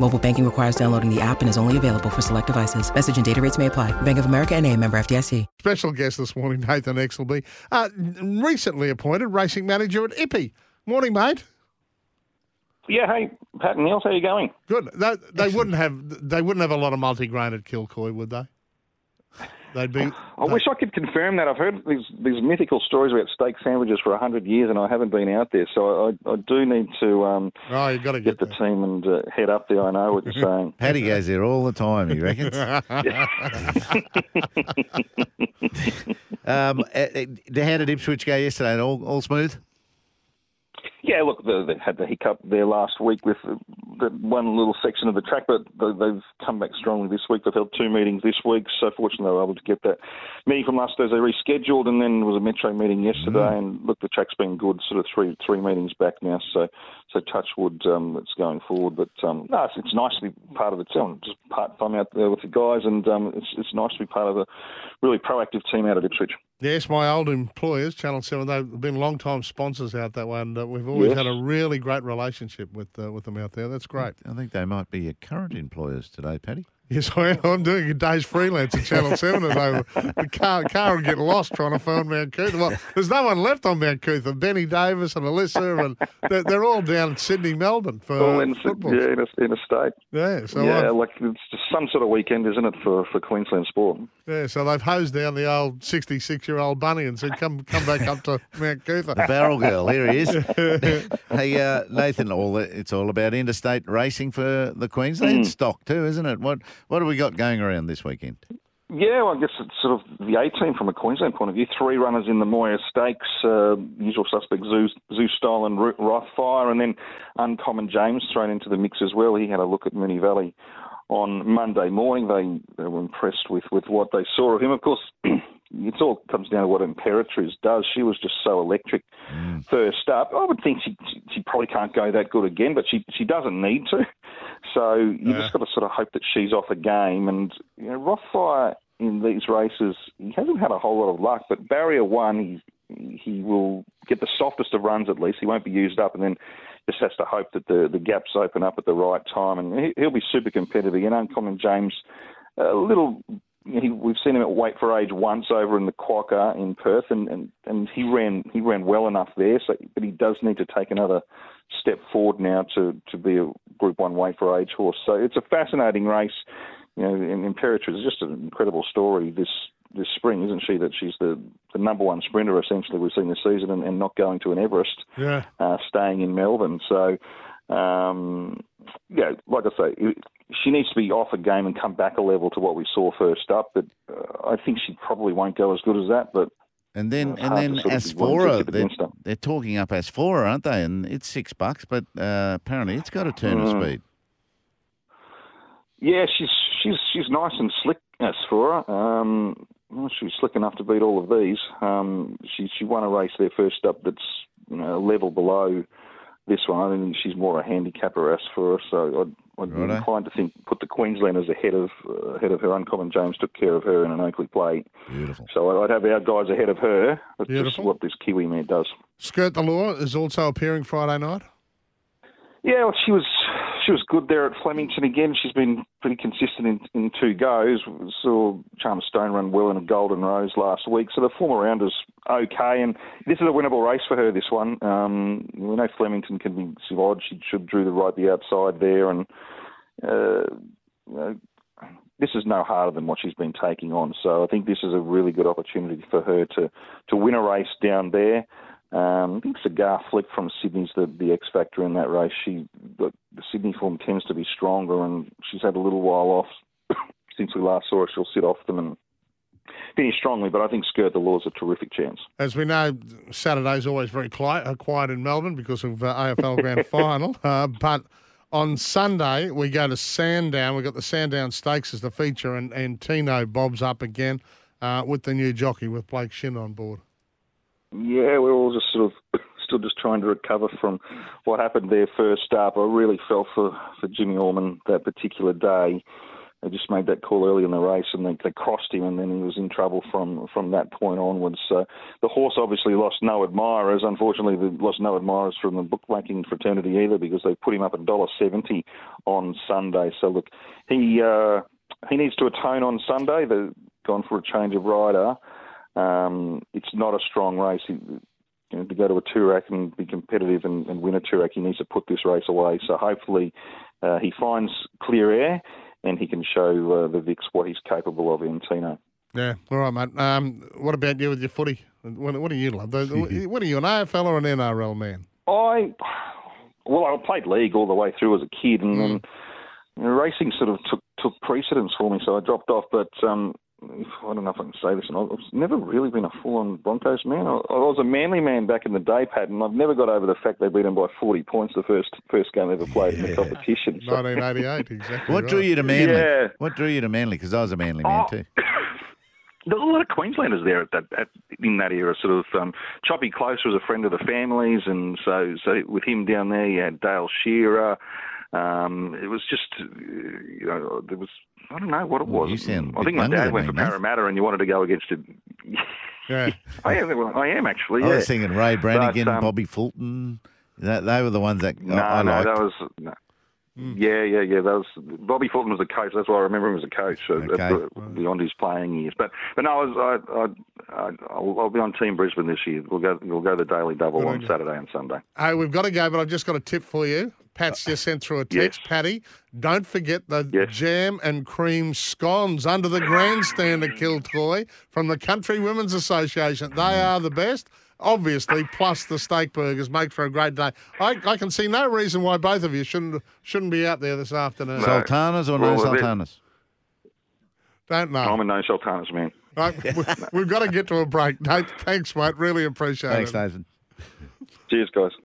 Mobile banking requires downloading the app and is only available for select devices. Message and data rates may apply. Bank of America and a member FDIC. Special guest this morning, Nathan Exelby, uh, recently appointed racing manager at Ippy. Morning, mate. Yeah, hey, Pat and Heals, how you going? Good. They, they wouldn't have they wouldn't have a lot of multigrain at Kilcoy, would they? They'd be. I wish I could confirm that. I've heard these these mythical stories about steak sandwiches for hundred years, and I haven't been out there, so I, I do need to um, Oh, you got to get get, the team and uh, head up there. I know what you're saying. Paddy goes there all the time, he reckons. um, uh, uh, how did Ipswich go yesterday? All, all smooth? Yeah, look, they, they had the hiccup there last week with the, the one little section of the track, but they, they've come back strongly this week. They've held two meetings this week, so fortunately they were able to get that meeting from last Thursday rescheduled, and then there was a metro meeting yesterday. Mm. And look, the track's been good, sort of three three meetings back now, so so touch wood, um, it's going forward. But um, no, it's, it's nice to be part of the team, just part time out there with the guys, and um, it's it's nice to be part of a really proactive team out at Ipswich. Yes, my old employers, Channel Seven, they've been long time sponsors out that way, and uh, we've always Yes. had a really great relationship with uh, with them out there. That's great. I think they might be your current employers today, Paddy. Yes, I am. I'm doing a day's freelance at Channel 7 at the car, car will get lost trying to phone Mount Coot-tha. Well, there's no one left on Mount Coot-tha. Benny Davis and Alyssa, and they're, they're all down in Sydney, Melbourne for All in, football. yeah, in a, in a state. Yeah, so yeah, I'm- like it's just some sort of weekend, isn't it, for, for Queensland sport? Yeah, so they've hosed down the old 66 year old bunny and said, "Come, come back up to Mount The Cootha." barrel girl, here he is. hey, uh, Nathan, all it's all about interstate racing for the Queensland stock too, isn't it? What what have we got going around this weekend? Yeah, well, I guess it's sort of the A team from a Queensland point of view. Three runners in the Moir Stakes, uh, usual suspects Zoo, Zoo Style and Rothfire, and then Uncommon James thrown into the mix as well. He had a look at Moonee Valley on Monday morning. They, they were impressed with, with what they saw of him. Of course, it all comes down to what Imperatriz does. She was just so electric mm. first up. I would think she, she probably can't go that good again, but she she doesn't need to. So you just got to sort of hope that she's off a game. And you know, Rothfire in these races, he hasn't had a whole lot of luck. But barrier one, he he will get the softest of runs at least. He won't be used up, and then just has to hope that the the gaps open up at the right time. And he, he'll be super competitive. You know, Uncommon James, a little. He, we've seen him at weight for age once over in the Quokka in Perth, and, and, and he ran he ran well enough there. So, but he does need to take another step forward now to, to be a Group One weight for age horse. So it's a fascinating race. You know, and Imperatriz is just an incredible story this this spring, isn't she? That she's the, the number one sprinter essentially we've seen this season, and, and not going to an Everest, Yeah. uh, staying in Melbourne. So, um, yeah, like I say, it- she needs to be off a game and come back a level to what we saw first up. But uh, I think she probably won't go as good as that. But And then and then to sort of be willing to Asfoora, they're, they're talking up Asfoora, aren't they? And it's six bucks, but uh, apparently it's got a turn of Mm. speed. Yeah, she's she's she's nice and slick as for her. Um, well, she's slick enough to beat all of these. Um, she she won a race there first up that's you know, a level below this one. I think she's more a handicapper as for her. So I'd, I'd be inclined to think put the Queenslanders ahead of uh, ahead of her. Uncommon James took care of her in an Oakleigh Plate, Beautiful. so I'd have our guys ahead of her. That's just Beautiful. what this Kiwi mare does. Skirt the Law is also appearing Friday night. Yeah, well, she was she was good there at Flemington again. She's been pretty consistent in, in two goes. We Saw Charm Stone run well in a Golden Rose last week, so the form around is okay. And this is a winnable race for her. This one, um, we know Flemington can be odd. She should drew the right the outside there, and uh, know, this is no harder than what she's been taking on. So I think this is a really good opportunity for her to to win a race down there. Um, I think Cigar Flick from Sydney's the, the X factor in that race. She the, the Sydney form tends to be stronger, and she's had a little while off since we last saw her. She'll sit off them and finish strongly, but I think Skirt the Law's a terrific chance. As we know, Saturday's always very quiet, uh, quiet in Melbourne because of uh, AFL Grand Final. Uh, but on Sunday, we go to Sandown. We've got the Sandown Stakes as the feature, and, and Tino bobs up again. uh, with the new jockey with Blake Shinn on board. Yeah, just sort of still just trying to recover from what happened there first up. I really felt for, for Jimmy Orman that particular day. They just made that call early in the race and they, they crossed him and then he was in trouble from, from that point onwards. So the horse obviously lost no admirers. Unfortunately, they lost no admirers from the bookmaking fraternity either because they put him up at $1.70 on Sunday. So look, he, uh, he needs to atone on Sunday. They've gone for a change of rider. Um, it's not a strong race. He, you know, to go to a Toorak and be competitive and, and win a Toorak, he needs to put this race away. So hopefully uh, he finds clear air and he can show uh, the Vix what he's capable of in Tino. Yeah, all right, mate. Um, what about you with your footy? What, what do you love? what are you, an AFL or an NRL man? I, well, I played league all the way through as a kid, and then you know, racing sort of took took precedence for me, so I dropped off. But um, I don't know if I can say this, and I've never really been a full-on Broncos man. I, I was a Manly man back in the day, Pat, and I've never got over the fact they beat them by 40 points the first first game they ever played in the competition. So. 1988, exactly. What right. drew you to Manly? Yeah. What drew you to Manly? Because I was a Manly man Oh. too. There was a lot of Queenslanders there at that at, in that era. Sort of um, Choppy Close was a friend of the families, and so so with him down there, you had Dale Shearer. Um, it was just, uh, you know, there was I don't know what it Well, was. you sound I think my dad went me, for. Parramatta, and you wanted to go against it. Yeah. I am. I am actually. I was thinking Ray Branighan, um, Bobby Fulton. That, they were the ones that No, I, I no, liked. that was. No. Hmm. Yeah, yeah, yeah. That was Bobby Fulton was the coach. That's why I remember him as a coach Okay. uh, beyond his playing years. But but no, I was I, I, I I'll, I'll be on Team Brisbane this year. We'll go we'll go the daily double Good on you. Saturday and Sunday. Hey, we've got to go, but I've just got a tip for you. Pat's just sent through a text. Yes. Patty, don't forget the Yes. jam and cream scones under the grandstand at Kilcoy from the Country Women's Association. They are the best. Obviously, plus the steak burgers make for a great day. I, I can see no reason why both of you shouldn't shouldn't be out there this afternoon. No. Sultanas or no Well, they- Sultanas? Don't know. I'm a no Sultanas man. Right, we- we've got to get to a break. Nate, thanks, mate. Really appreciate Thanks, it. Thanks, Nathan. Cheers, guys.